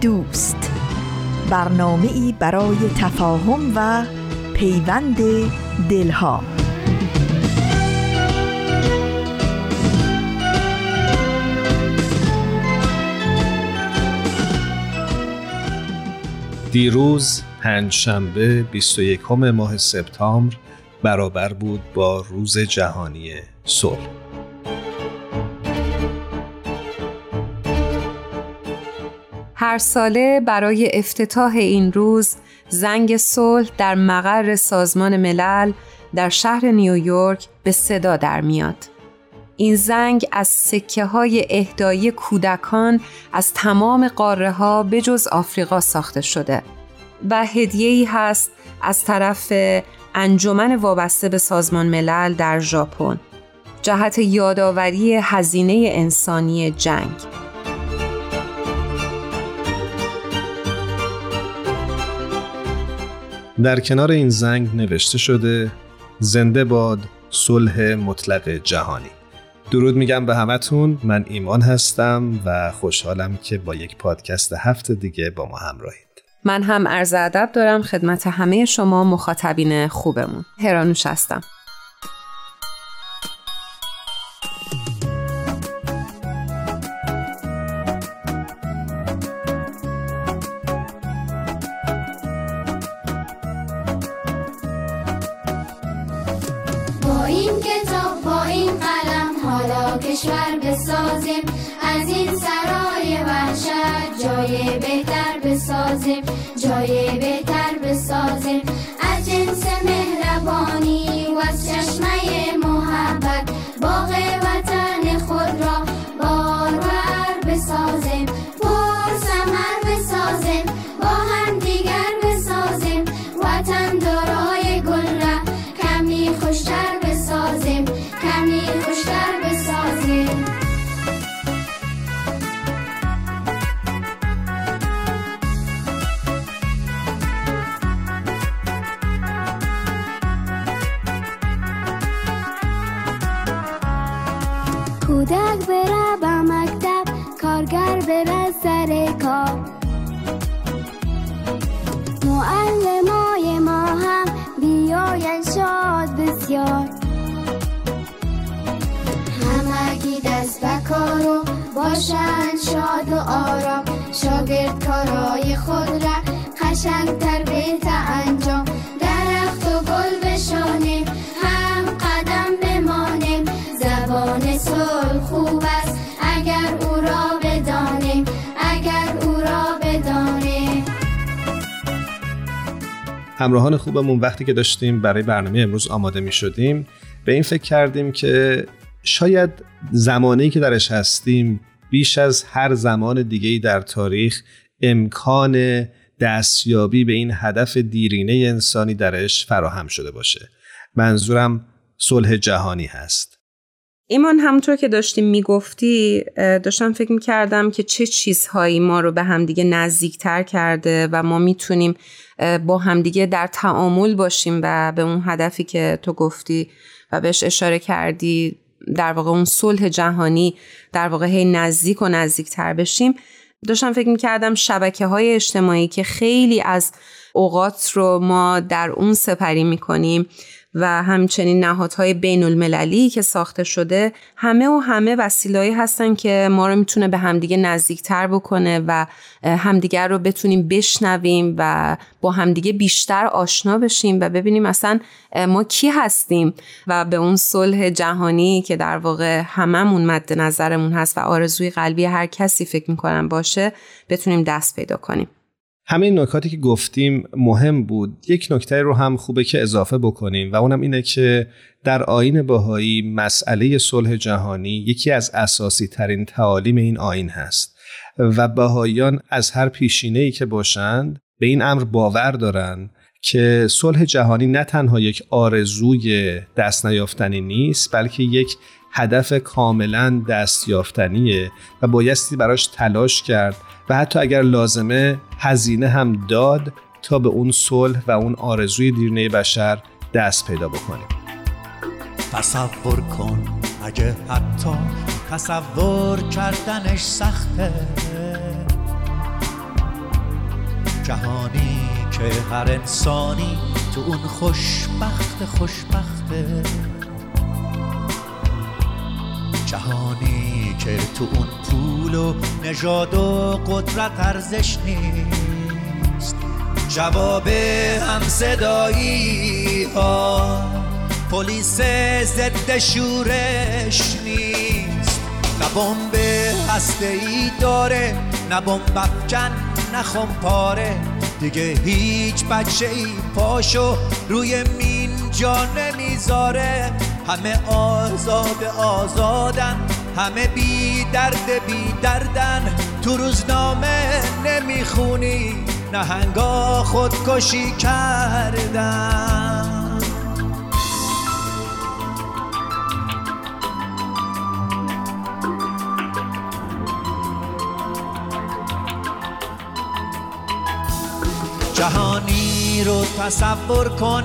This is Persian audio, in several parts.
دوست. برنامه ای برای تفاهم و پیوند دلها. دیروز پنجشنبه 21 ماه سپتامبر برابر بود با روز جهانی صلح. هر ساله برای افتتاح این روز زنگ صلح در مقر سازمان ملل در شهر نیویورک به صدا در میاد. این زنگ از سکه های اهدایی کودکان از تمام قاره ها به جز آفریقا ساخته شده و هدیه هست از طرف انجمن وابسته به سازمان ملل در ژاپن جهت یادآوری هزینه انسانی جنگ. در کنار این زنگ نوشته شده زنده باد صلح مطلق جهانی. درود میگم به همتون. من ایمان هستم و خوشحالم که با یک پادکست هفته دیگه با ما همراهید. من هم عرض ادب دارم خدمت همه شما مخاطبین خوبمون. هرانوش هستم. جای کارگر بره سر کار. معلمای ما هم بیاین شاد بسیار. همگی دست به کارو باشن شاد و آرام. شاگرد کارای خود را قشنگ تر همراهان خوبمون وقتی که داشتیم برای برنامه امروز آماده می شدیم به این فکر کردیم که شاید زمانی که درش هستیم بیش از هر زمان دیگه در تاریخ امکان دستیابی به این هدف دیرینه انسانی درش فراهم شده باشه. منظورم صلح جهانی هست. ایمان همونطور که داشتیم می‌گفتی داشتم فکر می‌کردم که چه چیزهایی ما رو به همدیگه نزدیکتر کرده و ما می‌تونیم با همدیگه در تعامل باشیم و به اون هدفی که تو گفتی و بهش اشاره کردی در واقع اون صلح جهانی در واقع هی نزدیک و نزدیکتر بشیم. داشتم فکر می‌کردم شبکه های اجتماعی که خیلی از اوقات رو ما در اون سپری می‌کنیم و همچنین نهادهای بین المللی که ساخته شده همه و همه وسیلهایی هستن که ما رو می‌تونه به همدیگه نزدیکتر بکنه و همدیگر رو بتونیم بشنویم و با همدیگه بیشتر آشنا بشیم و ببینیم اصلا ما کی هستیم و به اون صلح جهانی که در واقع هممون مد نظرمون هست و آرزوی قلبی هر کسی فکر می‌کنم باشه بتونیم دست پیدا کنیم. همه نکاتی که گفتیم مهم بود. یک نکته رو هم خوبه که اضافه بکنیم و اونم اینه که در آین باهایی مسئله صلح جهانی یکی از اساسی ترین تعالیم این آین هست و باهایان از هر پیشینه ای که باشند به این امر باور دارند که صلح جهانی نه تنها یک آرزوی دست نیافتنی نیست بلکه یک هدف کاملا دستیافتنیه و بایستی براش تلاش کرد و حتی اگر لازمه هزینه هم داد تا به اون صلح و اون آرزوی دیرنه بشر دست پیدا بکنیم. تصور کن اگه حتی تصور کردنش سخته. جهانی که هر انسانی تو اون خوشبخت خوشبخته. جهانی که تو اون پول و نژاد و قدرت ارزش نیست. جواب هم صدایی ها پلیس ضد شورش نیست. نه بمب هسته ای داره نه بمب افکن نه پاره دیگه هیچ بچه ای پاشو روی مین جا نمی‌ذاره. همه آزاد آزادن همه بی درد بی دردن. تو روزنامه نمی‌خونی نهنگا خودکشی کردن. جهانی رو تصور کن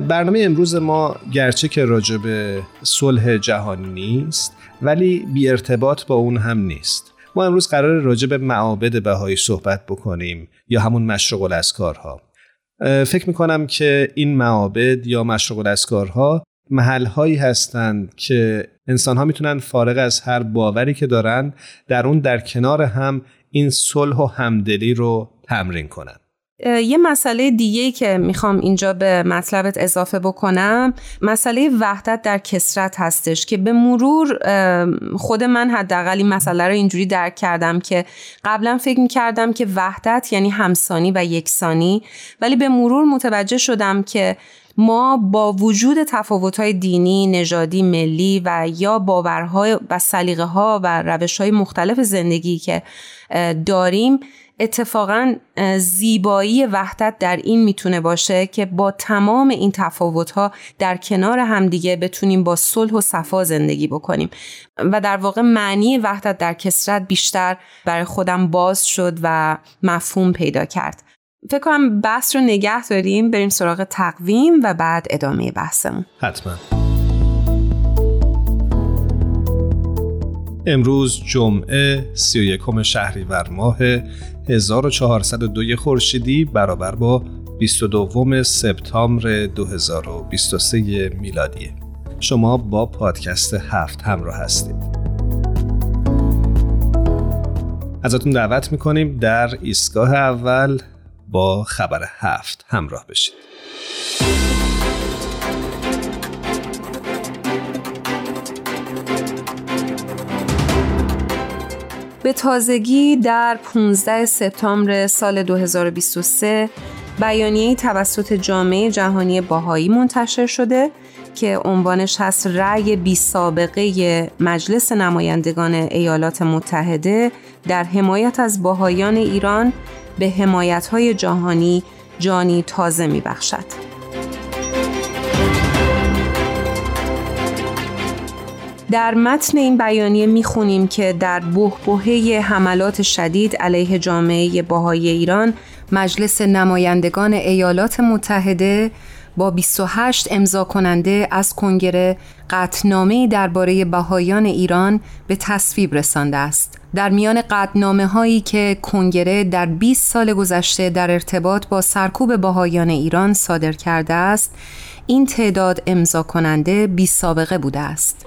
برنامه امروز ما گرچه که راجع به صلح جهانی نیست ولی بی ارتباط با اون هم نیست. ما امروز قرار راجع به معابد بهایی صحبت بکنیم یا همون مشرق الاسکارها فکر می‌کنم که این معابد یا مشرق الاسکارها محل هایی هستند که انسان ها می‌تونن فارغ از هر باوری که دارن در اون در کنار هم این صلح و همدلی رو تمرین کنن. یه مسئله دیگه که می‌خوام اینجا به مطلبت اضافه بکنم مسئله وحدت در کسرت هستش که به مرور خود من حداقل این مسئله رو اینجوری درک کردم که قبلا فکر می‌کردم که وحدت یعنی همسانی و یکسانی ولی به مرور متوجه شدم که ما با وجود تفاوت‌های دینی، نژادی، ملی و یا باورهای و سلیقه ها و روش های مختلف زندگی که داریم اتفاقا زیبایی وحدت در این می‌تونه باشه که با تمام این تفاوتها در کنار همدیگه بتونیم با صلح و صفا زندگی بکنیم. و در واقع معنی وحدت در کسرت بیشتر برای خودم باز شد و مفهوم پیدا کرد. فکر کنم بحث رو نگه داریم بریم سراغ تقویم و بعد ادامه بحثمون. حتما. امروز جمعه 31 شهریور ماه 1402 خورشیدی برابر با 22 سپتامبر 2023 میلادی. شما با پادکست هفت همراه هستید. ازتون دعوت می‌کنیم در ایستگاه اول با خبر هفت همراه بشید. به تازگی در 15 سپتامبر سال 2023 بیانیه توسط جامعه جهانی باهایی منتشر شده که عنوانش هست رأی بی سابقه مجلس نمایندگان ایالات متحده در حمایت از باهایان ایران به حمایت های جهانی جانی تازه می در متن این بیانیه می‌خونیم که در بهبهه حملات شدید علیه جامعه باهای ایران مجلس نمایندگان ایالات متحده با 28 امضا کننده از کنگره قطنامه درباره بهایان ایران به تصویب رسانده است. در میان قطنامه هایی که کنگره در 20 سال گذشته در ارتباط با سرکوب بهایان ایران صادر کرده است، این تعداد امضا کننده بی سابقه بوده است.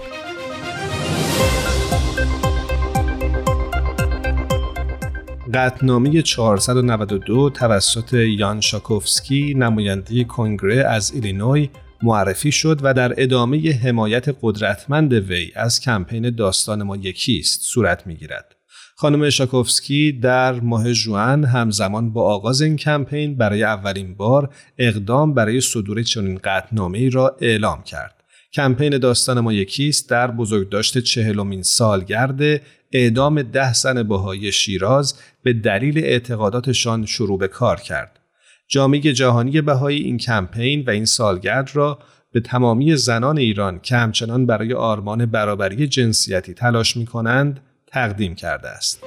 قطنامه 492 توسط یان شاکوفسکی نماینده کنگره از ایلینوی معرفی شد و در ادامه حمایت قدرتمند وی از کمپین داستان ما یکی است صورت می‌گیرد. خانم شاکوفسکی در ماه جوان همزمان با آغاز این کمپین برای اولین بار اقدام برای صدور چنین قطنامه را اعلام کرد. کمپین داستان ما یکیست در بزرگداشت چهلمین سالگرد اعدام ده زن بهایی شیراز به دلیل اعتقاداتشان شروع به کار کرد. جامعه جهانی بهایی این کمپین و این سالگرد را به تمامی زنان ایران که همچنان برای آرمان برابری جنسیتی تلاش می کنند تقدیم کرده است.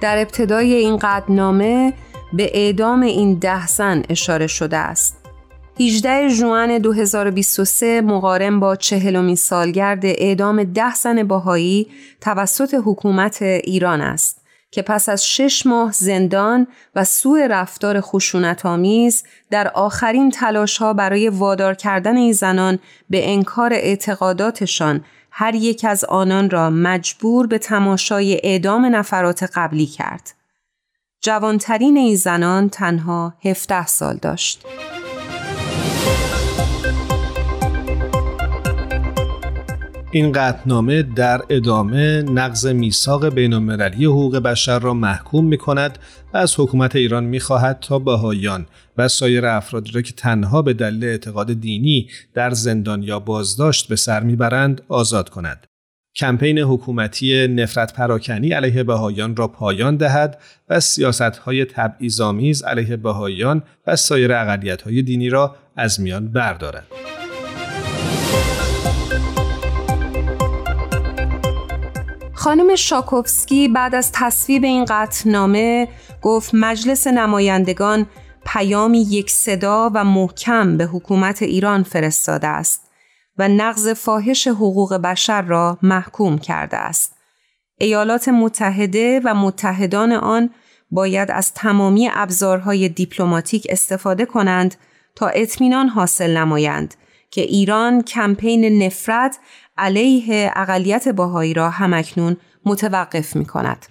در ابتدای این قدنامه به اعدام این ده زن اشاره شده است. 18 ژوئن 2023 مقارن با چهلمین سالگرد اعدام ده زن باهایی توسط حکومت ایران است که پس از شش ماه زندان و سوء رفتار خشونت آمیز در آخرین تلاش ها برای وادار کردن این زنان به انکار اعتقاداتشان هر یک از آنان را مجبور به تماشای اعدام نفرات قبلی کرد. جوانترین این زنان تنها 17 سال داشت. این قطنامه در ادامه نقض میثاق بین المللی حقوق بشر را محکوم می کند و از حکومت ایران می خواهد تا بهایان و سایر افرادی را که تنها به دلیل اعتقاد دینی در زندان یا بازداشت به سر می‌برند آزاد کند. کمپین حکومتی نفرت پراکنی علیه بهایان را پایان دهد و سیاست های تبعیض‌آمیز علیه بهایان و سایر اقلیت های دینی را از میان بردارد. خانم شاکوفسکی بعد از تصویب این قطعنامه گفت مجلس نمایندگان پیامی یک صدا و محکم به حکومت ایران فرستاده است و نقض فاحش حقوق بشر را محکوم کرده است. ایالات متحده و متحدان آن باید از تمامی ابزارهای دیپلماتیک استفاده کنند تا اطمینان حاصل نمایند که ایران کمپین نفرت علیه اقلیت باهایی را همکنون متوقف می کند.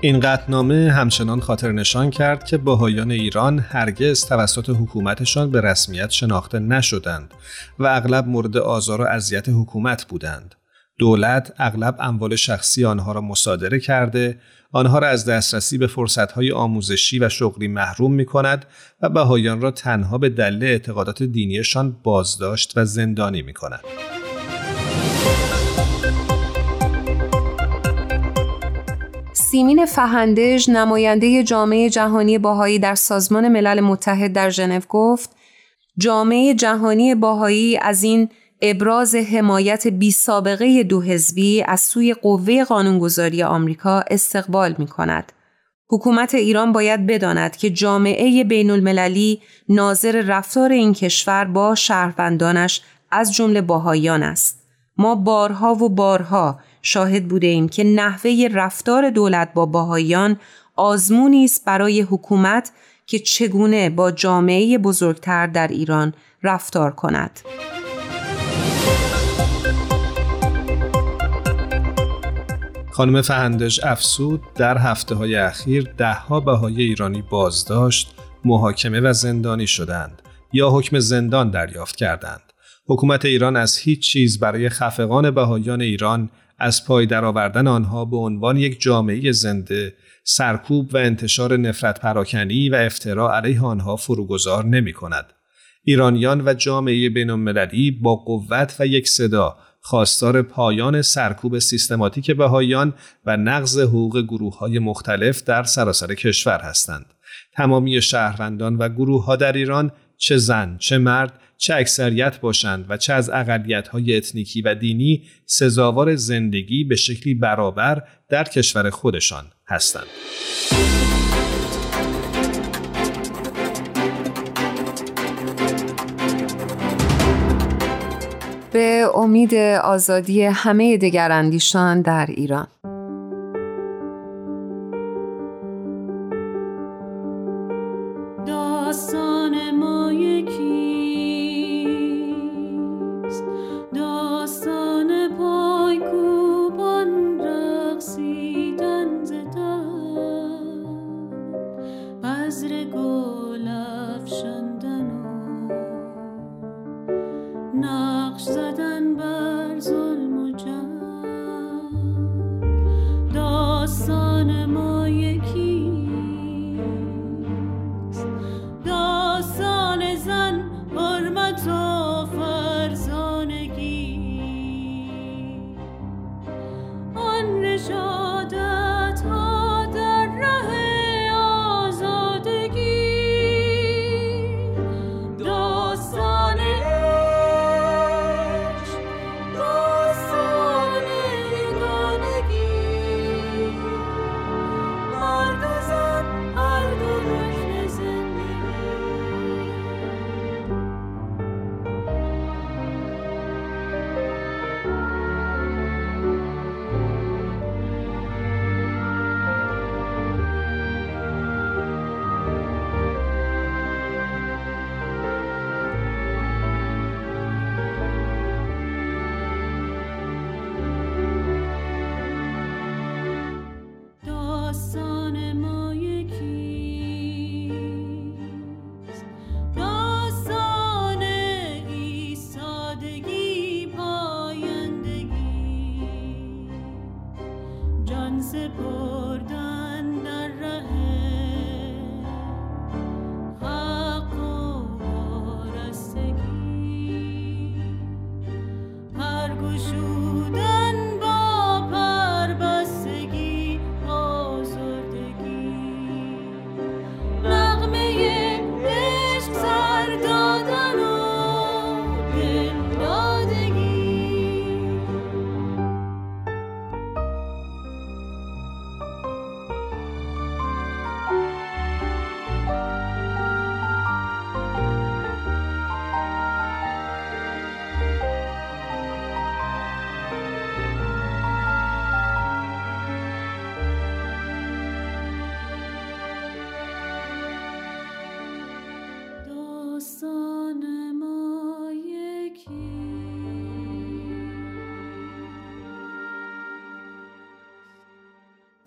این قطنامه همچنان خاطر نشان کرد که باهایان ایران هرگز توسط حکومتشان به رسمیت شناخته نشدند و اغلب مورد آزار و اذیت حکومت بودند. دولت اغلب اموال شخصی آنها را مصادره کرده، آنها را از دسترسی به فرصتهای آموزشی و شغلی محروم می کند و بهایان را تنها به دلیل اعتقادات دینیشان بازداشت و زندانی می کند. سیمین فهندج نماینده جامعه جهانی باهایی در سازمان ملل متحد در ژنو گفت جامعه جهانی باهایی از این ابراز حمایت بی سابقه دو حزبی از سوی قوه قانونگذاری آمریکا استقبال می کند. حکومت ایران باید بداند که جامعه بین المللی ناظر رفتار این کشور با شهروندانش از جمله باهایان است. ما بارها و بارها شاهد بوده ایم که نحوه رفتار دولت با باهایان آزمونی است برای حکومت که چگونه با جامعه بزرگتر در ایران رفتار کند. خانم فهندش افسود در هفته های اخیر دهها بهای ایرانی بازداشت، محاکمه و زندانی شدند یا حکم زندان دریافت کردند. حکومت ایران از هیچ چیز برای خفقان بهایان ایران از پای درآوردن آنها به عنوان یک جامعه زنده سرکوب و انتشار نفرت پراکنی و افترا علیه آنها فروگذار نمی کند. ایرانیان و جامعه بین با قوت و یک صدا خواستار پایان سرکوب سیستماتیک بهایان و نقض حقوق گروه های مختلف در سراسر کشور هستند. تمامی شهروندان و گروه ها در ایران چه زن چه مرد چه اکثریت باشند و چه از اقلیت های اتنیکی و دینی سزاوار زندگی به شکلی برابر در کشور خودشان هستند. به امید آزادی همه دگراندیشان در ایران.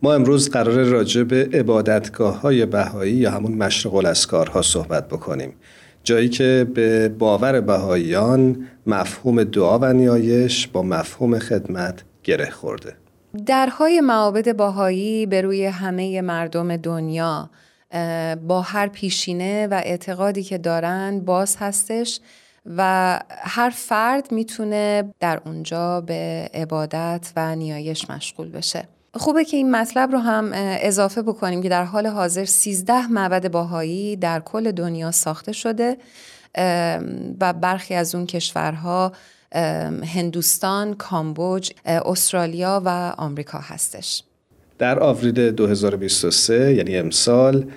ما امروز قرار راجع به عبادتگاه های بهایی یا همون مشرق الاسکارها صحبت بکنیم. جایی که به باور بهاییان مفهوم دعا و نیایش با مفهوم خدمت گره خورده. درهای معابد باهایی به روی همه مردم دنیا با هر پیشینه و اعتقادی که دارن باز هستش و هر فرد می‌تونه در اونجا به عبادت و نیایش مشغول بشه. خوبه که این مطلب رو هم اضافه بکنیم که در حال حاضر 13 معبد باهایی در کل دنیا ساخته شده و برخی از اون کشورها هندوستان، کامبوج، استرالیا و آمریکا هستش. در آوریل 2023 یعنی امسال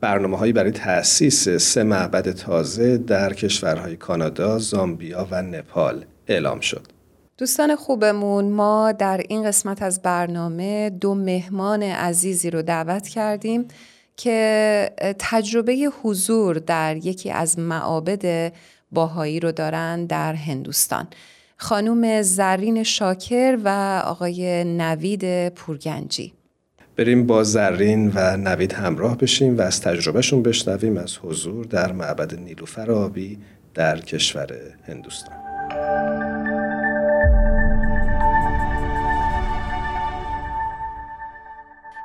برنامه هایی برای تأسیس سه معبد تازه در کشورهای کانادا، زامبیا و نپال اعلام شد. دوستان خوبمون ما در این قسمت از برنامه دو مهمان عزیزی رو دعوت کردیم که تجربه حضور در یکی از معابد باهایی رو دارن در هندوستان. خانوم زرین شاکر و آقای نوید پورگنجی. بریم با زرین و نوید همراه بشیم و از تجربهشون بشنویم از حضور در معبد نیلوفر آبی در کشور هندوستان.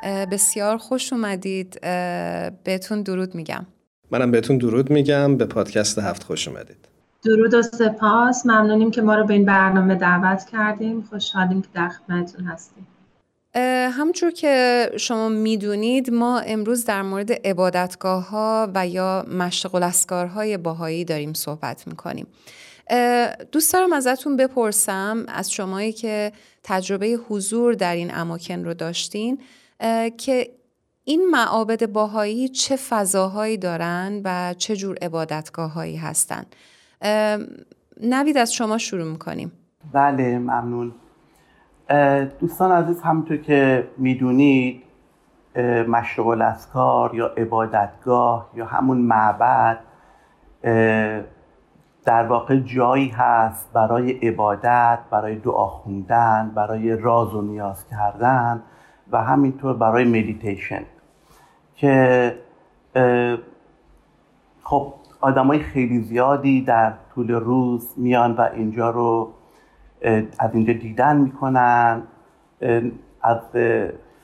بسیار خوش اومدید. بهتون درود میگم. منم بهتون درود میگم. به پادکست هفت خوش اومدید. درود و سپاس. ممنونیم که ما رو به این برنامه دعوت کردیم. خوشحالیم که در خدمتتون هستیم. همونجور که شما می‌دونید ما امروز در مورد عبادتگاه ها و یا مشت های باهایی داریم صحبت می‌کنیم. دوست دارم ازتون بپرسم از شمایی که تجربه حضور در این اماکن رو داشتین که این معابد باهایی چه فضاهایی دارن و چه جور عبادتگاه هایی هستن نوید از شما شروع می‌کنیم. بله ممنون. دوستان عزیز همونطور که می‌دونید مشرق الاسکار یا عبادتگاه یا همون معبد در واقع جایی هست برای عبادت برای دعا خوندن برای راز و نیاز کردن. و همینطور برای مدیتیشن که خب آدمای خیلی زیادی در طول روز میان و اینجا رو از اینجا دیدن می‌کنن از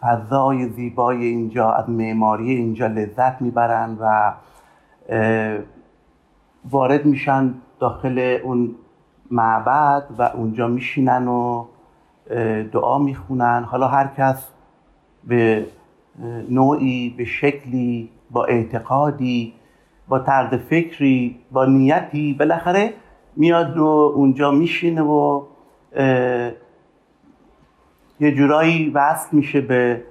فضای زیبای اینجا از معماری اینجا لذت می‌برن و وارد میشن داخل اون معبد و اونجا میشینن و دعا می‌خونن. حالا هر کس به نوعی به شکلی با اعتقادی با طرز فکری با نیتی بالاخره میاد و اونجا میشینه و یه جورایی وصل میشه به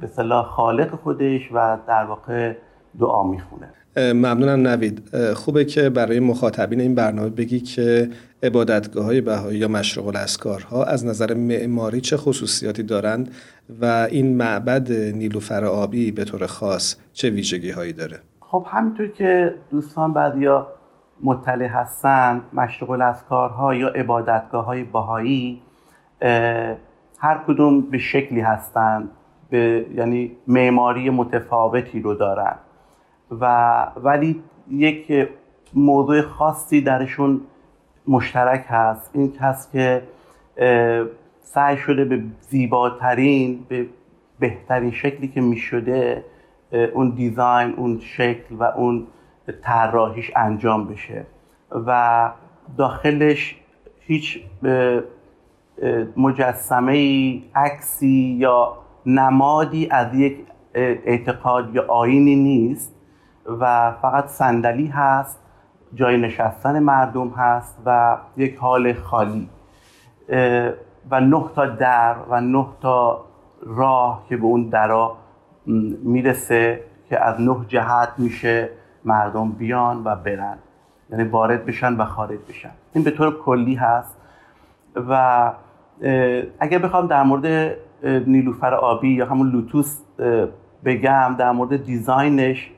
به صلاح خالق خودش و در واقع دعا می‌خونه. ممنونم نوید. خوبه که برای مخاطبین این برنامه بگی که عبادتگاه های بهایی یا مشرق الاسکارها از نظر معماری چه خصوصیاتی دارند و این معبد نیلوفر آبی به طور خاص چه ویژگی هایی داره؟ خب همینطور که دوستان بعدیا مطلع هستن مشرق الاسکارها یا عبادتگاه های بهایی هر کدوم به شکلی هستند به یعنی معماری متفاوتی رو دارن. و ولی یک موضوع خاصی درشون مشترک هست. این هست که سعی شده به زیباترین به بهترین شکلی که می شده اون دیزاین اون شکل و اون طراحیش انجام بشه. و داخلش هیچ مجسمه عکسی یا نمادی از یک اعتقاد یا آینی نیست. و فقط صندلی هست جای نشستن مردم هست و یک حال خالی. و نه تا در و نه تا راه که به اون درا می‌رسه که از نه جهت میشه مردم بیان و برن. یعنی وارد بشن و خارج بشن. این به طور کلی هست. و اگر بخوام در مورد نیلوفر آبی یا همون لوتوس بگم در مورد دیزاینش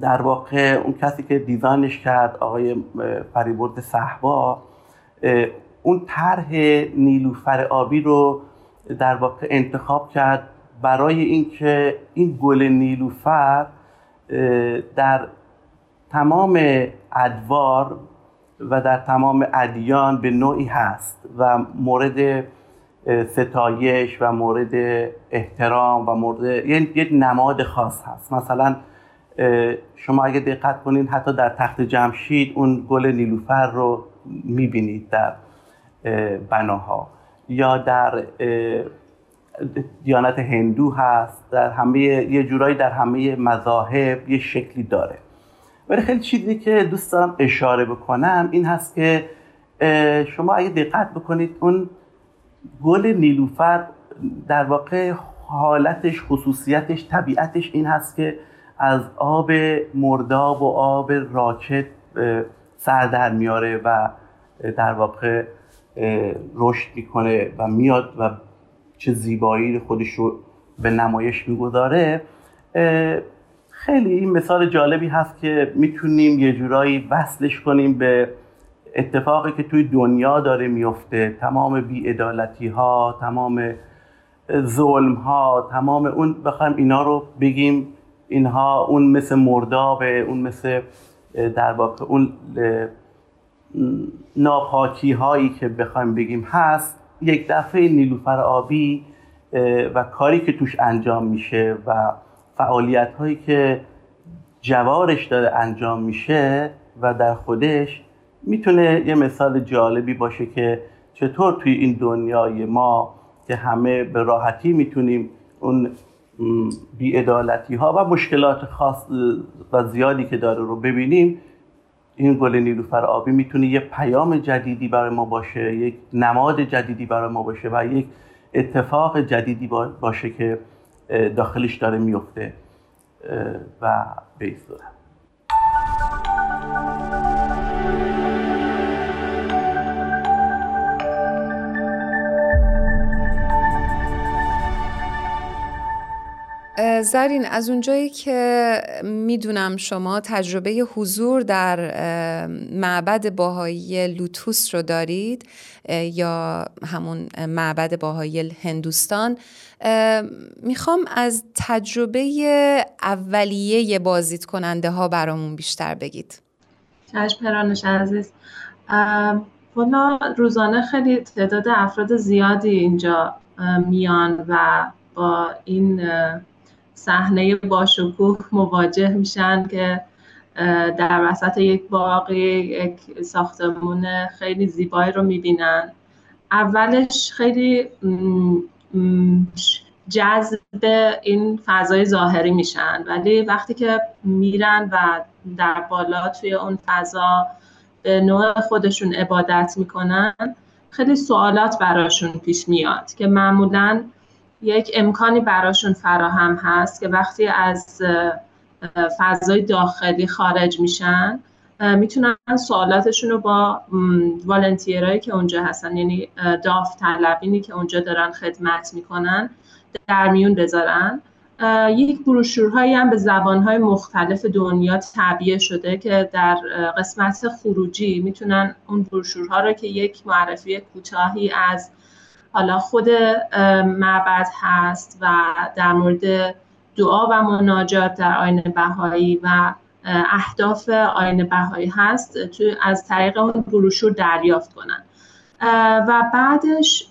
در واقع اون کسی که دیزاینش کرد آقای فریبرد صحبا اون طرح نیلوفر آبی رو در واقع انتخاب کرد برای اینکه این گل نیلوفر در تمام ادوار و در تمام ادیان به نوعی هست و مورد ستایش و مورد احترام و مورد یک نماد خاص هست. مثلا شما اگه دقت کنید حتی در تخت جمشید اون گل نیلوفر رو می‌بینید در بناها. یا در دیانت هندو هست در همه یه جورایی در همه مذاهب یه شکلی داره. ولی خیلی چیزی که دوست دارم اشاره بکنم این هست که شما اگه دقت بکنید اون گل نیلوفر در واقع حالتش خصوصیتش طبیعتش این هست که از آب مرداب و آب راکت سر در میاره و در واقع رشد می‌کنه و میاد و چه زیبایی خودش رو به نمایش می‌گذاره. خیلی این مثال جالبی هست که می‌تونیم یه جورایی وصلش کنیم به اتفاقی که توی دنیا داره میفته تمام بیعدالتی ها تمام ظلم ها تمام اون بخوایم اینا رو بگیم اینها اون مثل مردابه اون مثل در واقع اون ناپاکی هایی که بخوایم بگیم هست. یک دفعه نیلوفر آبی و کاری که توش انجام میشه و فعالیت هایی که جوارش داره انجام میشه و در خودش می‌تونه یه مثال جالبی باشه که چطور توی این دنیای ما که همه به راحتی می‌تونیم اون بیعدالتی ها و مشکلات خاص و زیادی که داره رو ببینیم این گل نیلوفر آبی می‌تونه یه پیام جدیدی برای ما باشه یک نماد جدیدی برای ما باشه و یک اتفاق جدیدی باشه که داخلش داره میفته و به این زرین از اونجایی که می‌دونم شما تجربه حضور در معبد باهایی لوتوس رو دارید یا همون معبد باهایی هندوستان می‌خوام از تجربه اولیه بازدید کننده ها برامون بیشتر بگید. چشم پرانش عزیز. والا روزانه خیلی تعداد افراد زیادی اینجا میان و با این صحنه باشکوه مواجه میشن که در وسط یک باقی یک ساختمون خیلی زیبایی رو می‌بینن. اولش خیلی جذب این فضای ظاهری میشن. ولی وقتی که میرن و در بالا توی اون فضا به نوع خودشون عبادت می‌کنن خیلی سوالات براشون پیش میاد که معمولا یک امکانی براشون فراهم هست که وقتی از فضای داخلی خارج میشن می‌تونن سوالاتشون رو با والنتیرهایی که اونجا هستن یعنی داوطلبینی که اونجا دارن خدمت می‌کنن در میون بذارن. یک بروشورهایی هم به زبانهای مختلف دنیا تعبیه شده که در قسمت خروجی می‌تونن اون بروشورها رو که یک معرفی کوتاهی از حالا خود معبد هست و در مورد دعا و مناجات در آین بهایی و اهداف آین بهایی هست تو از طریق اون بروشور دریافت کنن. و بعدش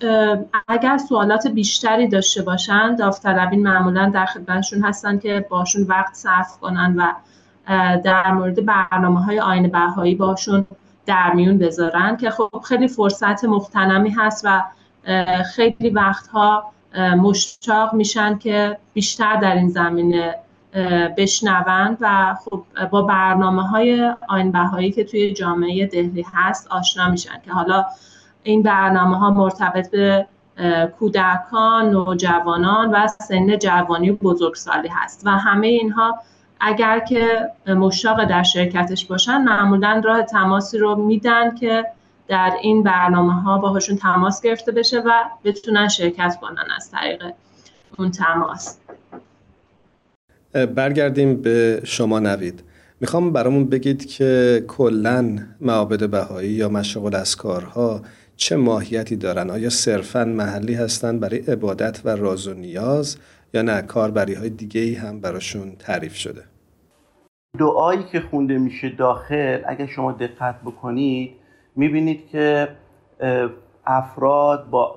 اگر سوالات بیشتری داشته باشن داوطلبین معمولا در خدمتشون هستن که باشون وقت صرف کنن و در مورد برنامه های آین بهایی باشون در میون بذارن که خب خیلی فرصت مختنمی هست و خیلی وقتها مشتاق میشن که بیشتر در این زمینه بشنون و خب با برنامه های آین بهایی که توی جامعه دهلی هست آشنا میشن که حالا این برنامه ها مرتبط به کودکان، نوجوانان و سن جوانی و بزرگسالی هست و همه اینها اگر که مشتاق در شرکتش باشن معمولا راه تماسی رو میدن که در این برنامه ها باهاشون تماس گرفته بشه و بتونن شرکت کنن از طریق اون تماس. برگردیم به شما نوید. می‌خوام برامون بگید که کلا معابد بهایی یا مشاغل اسکارها چه ماهیتی دارن؟ آیا صرفا محلی هستن برای عبادت و راز و نیاز یا نه؟ کاربری های دیگه ای هم براشون تعریف شده. دعایی که خونده میشه داخل اگر شما دقت بکنید می‌بینید که افراد با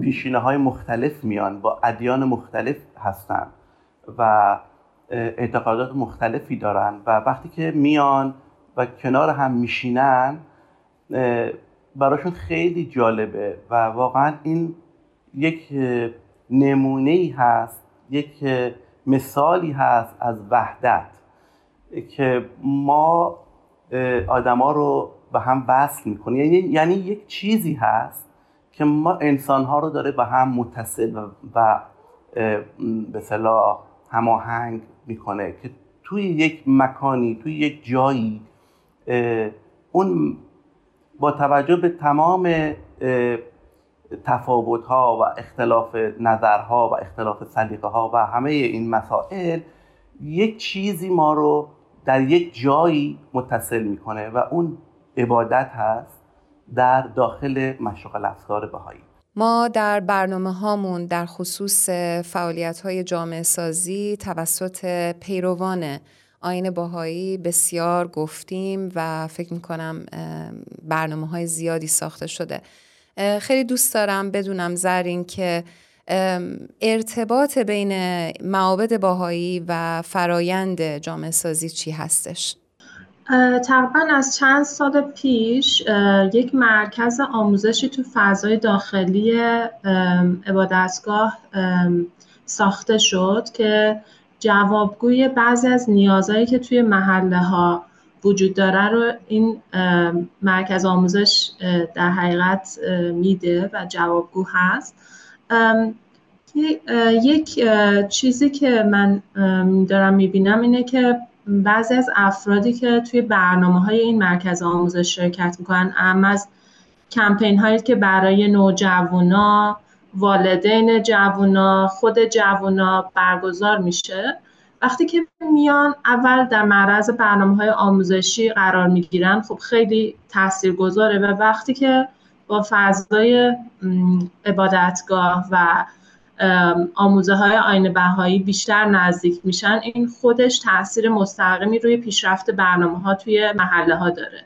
پیشینه های مختلف میان با ادیان مختلف هستن و اعتقادات مختلفی دارن و وقتی که میان و کنار هم میشینن براشون خیلی جالبه و واقعا این یک نمونه ای هست یک مثالی هست از وحدت که ما آدما رو به هم وصل می‌کنه. یعنی, یعنی یک چیزی هست که ما انسان ها رو داره به هم متصل و به صلاح هماهنگ می‌کنه که توی یک مکانی توی یک جایی اون با توجه به تمام تفاوت ها و اختلاف نظرها و اختلاف سلیقه ها و همه این مسائل یک چیزی ما رو در یک جایی متصل می‌کنه و اون عبادت هست در داخل مشاغل افکار بهایی ما در برنامه هامون در خصوص فعالیت های جامعه سازی توسط پیروان آین باهایی بسیار گفتیم و فکر می‌کنم برنامه های زیادی ساخته شده خیلی دوست دارم بدونم زرین که ارتباط بین معابد باهایی و فرایند جامعه سازی چی هستش؟ تقریبا از چند سال پیش یک مرکز آموزشی تو فضای داخلی عبادتگاه ساخته شد که جوابگوی بعضی از نیازهایی که توی محله ها وجود داره رو این مرکز آموزش در حقیقت میده و جوابگو هست. یک چیزی که من دارم می‌بینم اینه که بعضی از افرادی که توی برنامه های این مرکز آموزش شرکت می‌کنن اما از کمپین هایی که برای نوجوانا والدین جوونا خود جوونا برگزار میشه. وقتی که میان اول در معرض برنامه های آموزشی قرار می‌گیرن خب خیلی تاثیرگذاره. و وقتی که با فضای عبادتگاه و آموزه های آین بهایی بیشتر نزدیک میشن این خودش تاثیر مستقیمی روی پیشرفت برنامه ها توی محله ها داره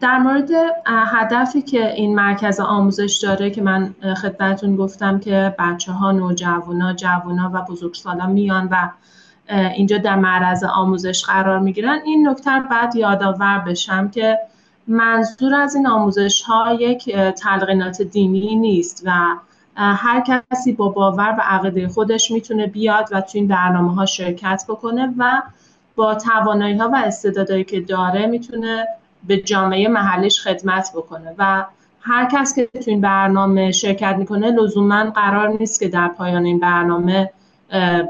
در مورد هدفی که این مرکز آموزش داره که من خدمتتون گفتم که بچه ها نوجوانا و بزرگسالان میان و اینجا در معرض آموزش قرار می‌گیرن این نکته بعد یادآور بشم که منظور از این آموزش ها یک تلقینات دینی نیست و هر کسی با باور و عقیده خودش می‌تونه بیاد و تو این برنامه ها شرکت بکنه و با توانایی ها و استعدادهایی که داره می‌تونه به جامعه محلیش خدمت بکنه. و هر کس که تو این برنامه شرکت می‌کنه لزوما قرار نیست که در پایان این برنامه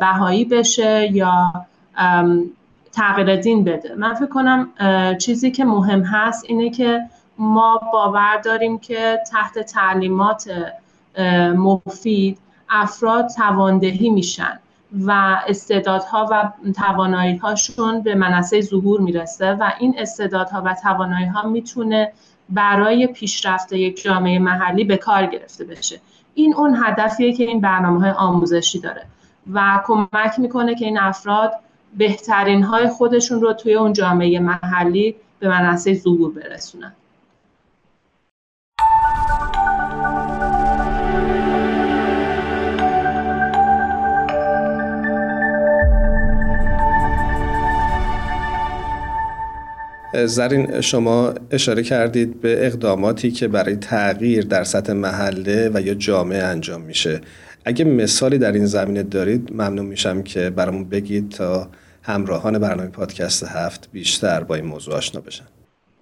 بهایی بشه یا تغییر دین بده. من فکر کنم چیزی که مهم هست اینه که ما باور داریم که تحت تعلیمات مفید افراد تواندهی میشن و استعدادها و توانایی هاشون به منصه ظهور می‌رسه و این استعدادها و توانایی ها می‌تونه برای پیشرفت یک جامعه محلی به کار گرفته بشه. این اون هدفیه که این برنامه های آموزشی داره و کمک می‌کنه که این افراد بهترین های خودشون رو توی اون جامعه محلی به منصه ظهور برسونن. زرین شما اشاره کردید به اقداماتی که برای تغییر در سطح محله و یا جامعه انجام میشه. اگه مثالی در این زمینه دارید ممنون میشم که برامون بگید تا همراهان برنامه پادکست هفت بیشتر با این موضوع آشنا بشن.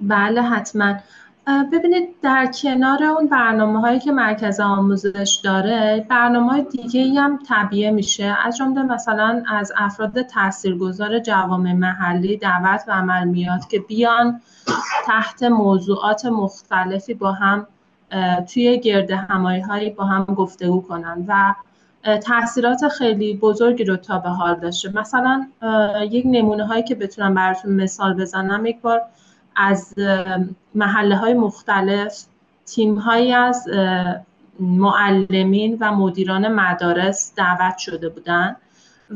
بله حتما. ببینید در کنار اون برنامه هایی که مرکز آموزش داره برنامه های دیگه هم طبیعه میشه. از جمله مثلا از افراد تاثیرگذار جوامع محلی دعوت و عمل میاد که بیان تحت موضوعات مختلفی با هم توی گرد همایی هایی با هم گفتگو کنن و تاثیرات خیلی بزرگی رو تا به حال داشته. مثلا یک نمونه هایی که بتونم براتون مثال بزنم یک بار از محله های مختلف تیم هایی از معلمین و مدیران مدارس دعوت شده بودند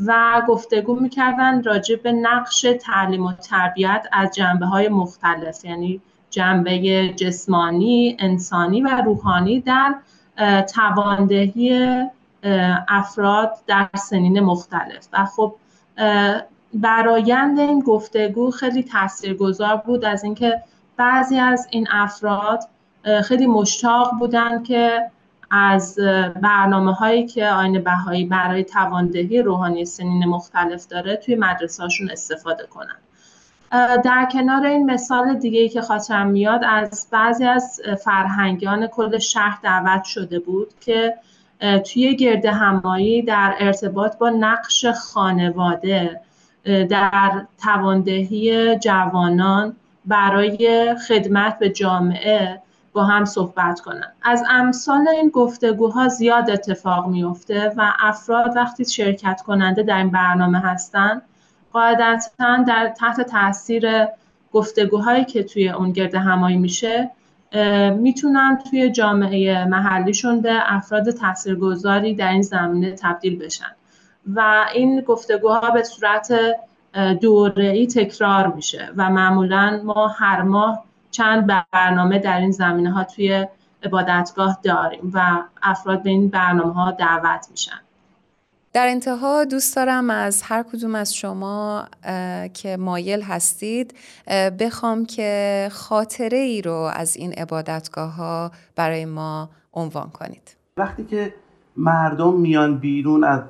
و گفتگو می‌کردن راجع به نقش تعلیم و تربیت از جنبه های مختلف یعنی جنبه جسمانی، انسانی و روحانی در تواندهی افراد در سنین مختلف. و خب برایند این گفتگو خیلی تاثیرگذار بود از اینکه بعضی از این افراد خیلی مشتاق بودن که از برنامه هایی که آین بهایی برای تواندهی روحانی سنین مختلف داره توی مدرسهاشون استفاده کنن. در کنار این مثال دیگه ای که خاطرم میاد از بعضی از فرهنگیان کل شهر دعوت شده بود که توی گرد همایی در ارتباط با نقش خانواده در تواندهی جوانان برای خدمت به جامعه با هم صحبت کنن. از امثال این گفتگوها زیاد اتفاق میفته و افراد وقتی شرکت کننده در این برنامه هستند قاعدتا در تحت تاثیر گفتگوهایی که توی اون گرد همایی میشه می‌تونن توی جامعه محلیشون به افراد تاثیرگذاری در این زمینه تبدیل بشن. و این گفتگوها به صورت ای تکرار میشه و معمولا ما هر ماه چند برنامه در این زمینه ها توی عبادتگاه داریم و افراد به این برنامه ها دعوت میشن. در انتها دوست دارم از هر کدوم از شما که مایل هستید بخوام که خاطره ای رو از این عبادتگاه ها برای ما عنوان کنید. وقتی که مردم میان بیرون از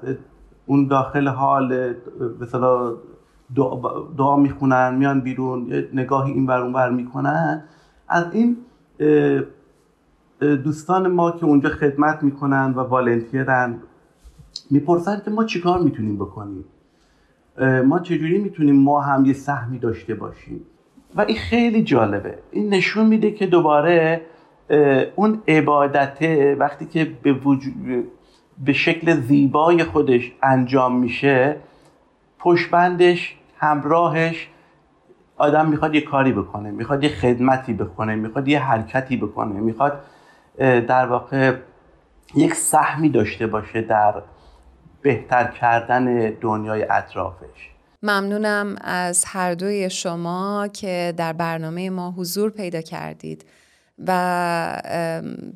اون داخل حال مثلا دعا, دعا می‌خونن میان بیرون نگاهی این ور اون ور می‌کنن. از این دوستان ما که اونجا خدمت می‌کنن و والنتیرن می‌پرسن که ما چیکار می‌تونیم بکنیم؟ ما چجوری می‌تونیم ما هم یه سهمی داشته باشیم؟ و این خیلی جالبه. این نشون میده که دوباره اون عبادته وقتی که به, وجود به شکل زیبای خودش انجام میشه پشبندش همراهش آدم می‌خواد یه کاری بکنه می‌خواد یه خدمتی بکنه می‌خواد یه حرکتی بکنه می‌خواد در واقع یک سهمی داشته باشه در بهتر کردن دنیای اطرافش. ممنونم از هر دوی شما که در برنامه ما حضور پیدا کردید. و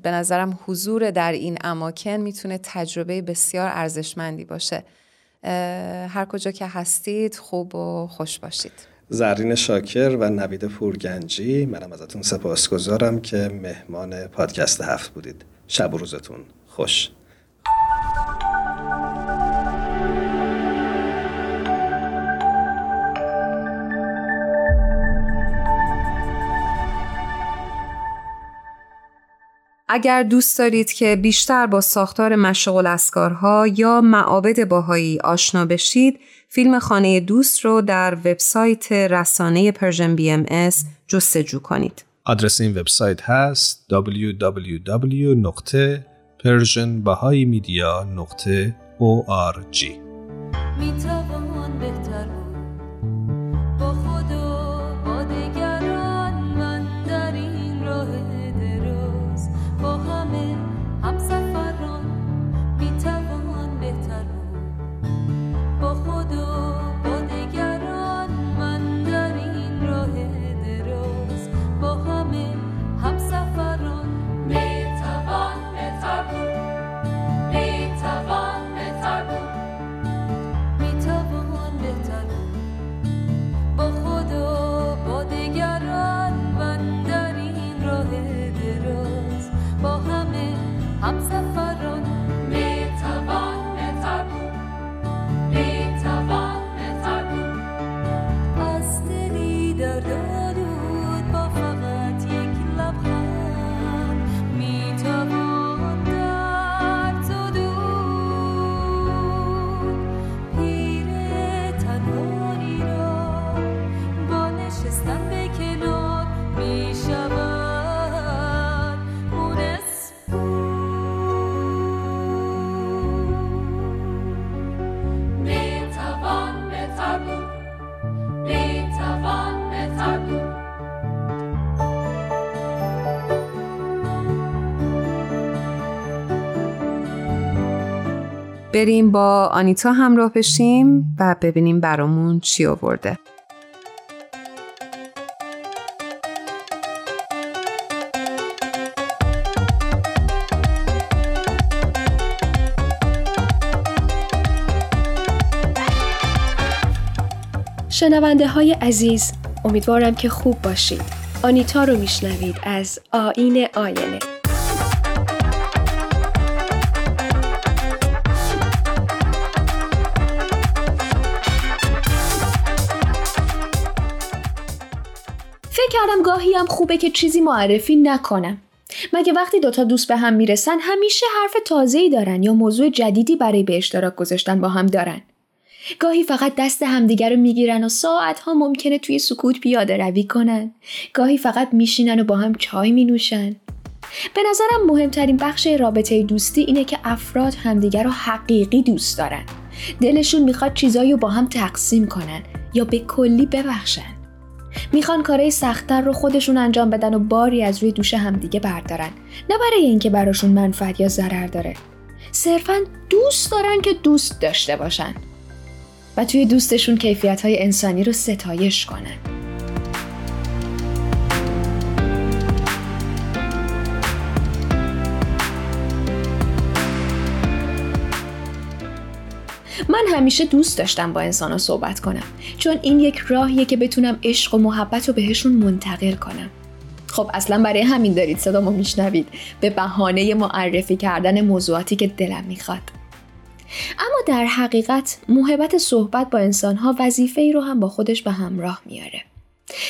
به نظرم حضور در این اماکن می‌تونه تجربه بسیار ارزشمندی باشه. هر کجا که هستید خوب و خوش باشید. زرین شاکر و نوید پورگنجی منم ازتون سپاسگزارم که مهمان پادکست هفت بودید. شب و روزتون خوش. اگر دوست دارید که بیشتر با ساختار مشرق‌الاذکارها یا معابد بهایی آشنا بشید، فیلم خانه دوست رو در وبسایت رسانه Persian BMS جستجو کنید. آدرس این وبسایت هست www.persianbahaimedia.org بریم با آنیتا همراه بشیم و ببینیم برامون چی آورده. شنونده های عزیز امیدوارم که خوب باشید. آنیتا رو میشنوید از آین آینه. کردم گاهی هم خوبه که چیزی معرفی نکنم. مگه وقتی دوتا دوست به هم می‌رسن همیشه حرف تازه‌ای دارن یا موضوع جدیدی برای به اشتراک گذاشتن با هم دارن؟ گاهی فقط دست همدیگر رو می‌گیرن و ساعتها ممکنه توی سکوت پیاده روی کنن. گاهی فقط میشینن و با هم چای مینوشن. به نظرم مهمترین بخش رابطه دوستی اینه که افراد همدیگر رو حقیقی دوست دارن. دلشون می‌خواد چیزایی رو با هم تقسیم کنن یا به کلی ببخشن. می‌خوان کارهای سختتر رو خودشون انجام بدن و باری از روی دوش همدیگه بردارن. نه برای اینکه براشون منفعت یا ضرر داره. صرفا دوست دارن که دوست داشته باشن. و توی دوستشون کیفیت های انسانی رو ستایش کنن. من همیشه دوست داشتم با انسان صحبت کنم. چون این یک راهیه که بتونم عشق و محبت رو بهشون منتقل کنم. خب اصلا برای همین دارید صدا ما میشنوید. به بهانه معرفی کردن موضوعاتی که دلم می‌خواد. اما در حقیقت محبت صحبت با انسانها وظیفه ای رو هم با خودش به همراه میاره.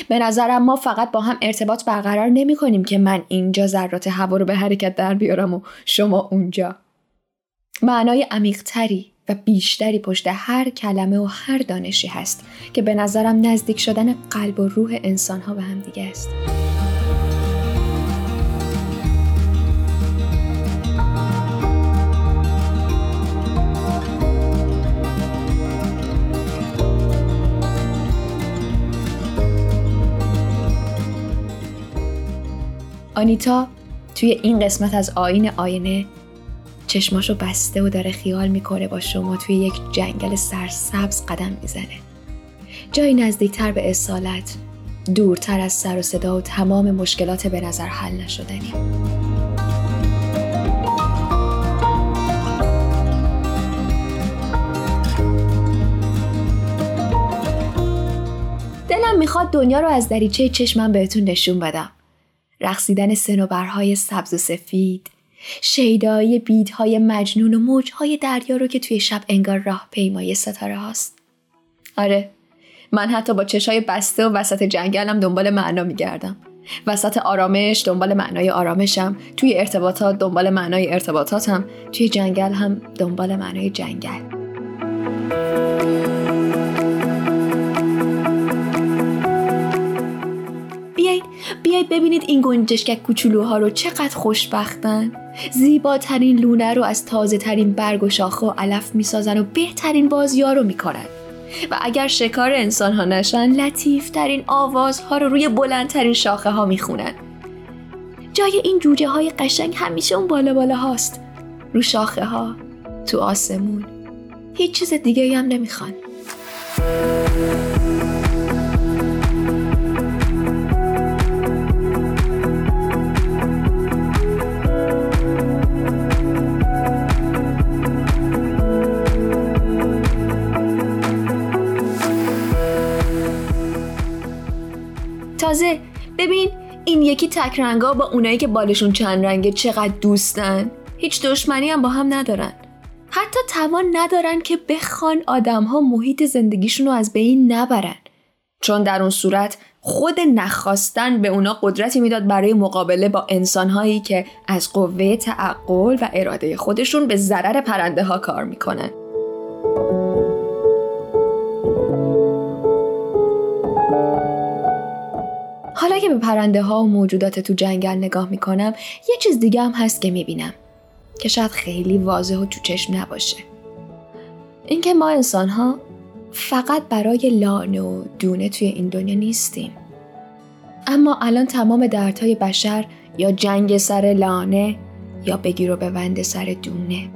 به نظرم ما فقط با هم ارتباط برقرار نمی کنیم که من اینجا ذرات هوا رو به حرکت در بیارم و شما اونجا. معنای عمیقتری و بیشتری پشت هر کلمه و هر دانشی هست که به نظرم نزدیک شدن قلب و روح انسان ها به هم دیگه است. آنیتا توی این قسمت از آین آینه چشماشو بسته و داره خیال می‌کنه با شما توی یک جنگل سرسبز قدم می‌زنه. جایی نزدیکتر به اصالت دورتر از سر و صدا و تمام مشکلات به نظر حل نشدنی. دلم می‌خواد دنیا رو از دریچه چشمم بهتون نشون بدم. رقصیدن سنوبرهای سبز و سفید شیدایی بیدهای مجنون و موجهای دریا رو که توی شب انگار راه پیمای ستاره هاست. آره من حتی با چشای بسته و وسط جنگلم دنبال معنا میگردم. وسط آرامش دنبال معنای آرامشم توی ارتباطات دنبال معنای ارتباطاتم توی جنگل هم دنبال معنای جنگل. بیایید ببینید این گنجشکک کوچولوها رو چقدر خوشبختن. زیباترین لونه رو از تازه ترین برگ و شاخه و علف می‌سازن و بهترین بازیا رو می‌کنن. و اگر شکار انسان ها نشن لطیف ترین آوازها رو روی بلندترین شاخه ها می‌خونن. جای این جوجه های قشنگ همیشه اون بالا بالا هاست. رو شاخه ها تو آسمون. هیچ چیز دیگه هم نمی‌خوان. تازه ببین این یکی تک رنگا با اونایی که بالشون چند رنگه چقدر دوستن. هیچ دشمنی هم با هم ندارن. حتی توان ندارن که بخوان آدم ها محیط زندگیشون رو از بین نبرن. چون در اون صورت خود نخواستن به اونا قدرتی می‌داد برای مقابله با انسانهایی که از قوه تعقل و اراده خودشون به ضرر پرنده ها کار می‌کنن. حالا که به پرنده ها و موجودات تو جنگل نگاه می‌کنم یه چیز دیگه هم هست که می‌بینم که شاید خیلی واضح و تو چشم نباشه. اینکه ما انسان ها فقط برای لانه و دونه توی این دنیا نیستیم. اما الان تمام دردهای بشر یا جنگ سر لانه یا بگیر و ببند سر دونه.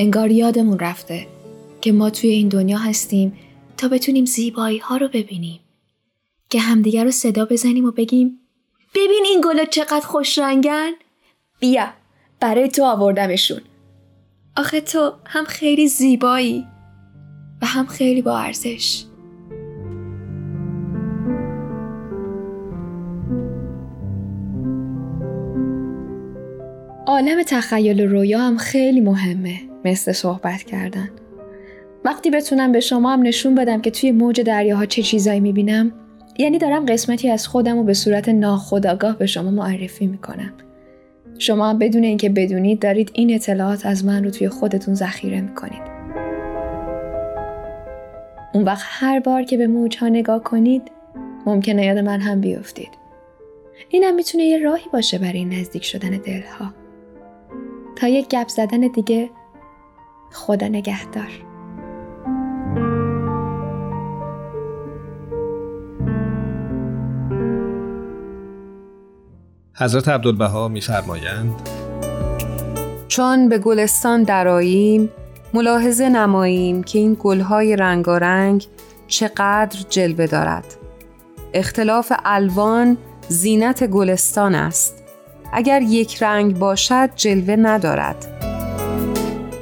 انگار یادمون رفته که ما توی این دنیا هستیم تا بتونیم زیبایی ها رو ببینیم. که همدیگر رو صدا بزنیم و بگیم ببین این گلا چقدر خوش رنگن؟ بیا برای تو آوردمشون. آخه تو هم خیلی زیبایی و هم خیلی با ارزش. عالم تخیل و رویا هم خیلی مهمه. مثل صحبت کردن. وقتی بتونم به شما هم نشون بدم که توی موج دریاها چه چیزایی می‌بینم یعنی دارم قسمتی از خودم و به صورت ناخودآگاه به شما معرفی می‌کنم. شما هم بدون اینکه بدونید دارید این اطلاعات از من رو توی خودتون ذخیره می‌کنید. اون وقت هر بار که به موجها نگاه کنید ممکنه یاد من هم بیفتید. اینم می‌تونه یه راهی باشه برای نزدیک شدن دلها. تا یک گپ زدن دیگه خدا نگهدار حضرت عبدالبها میفرمایند چون به گلستان دراییم ملاحظه نماییم که این گلهای رنگارنگ چقدر جلوه دارد. اختلاف الوان زینت گلستان است. اگر یک رنگ باشد جلوه ندارد.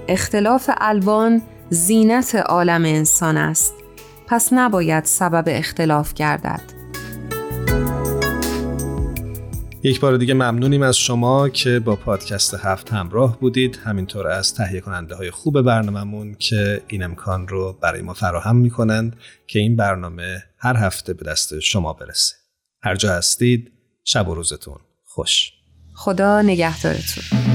اختلاف الوان زینت عالم انسان است. پس نباید سبب اختلاف گردد. یک بار دیگه ممنونیم از شما که با پادکست هفت همراه بودید همینطور از تهیه کننده های خوب برنامهمون که این امکان رو برای ما فراهم می‌کنند که این برنامه هر هفته به دست شما برسه هر جا هستید شب و روزتون خوش خدا نگهدارتون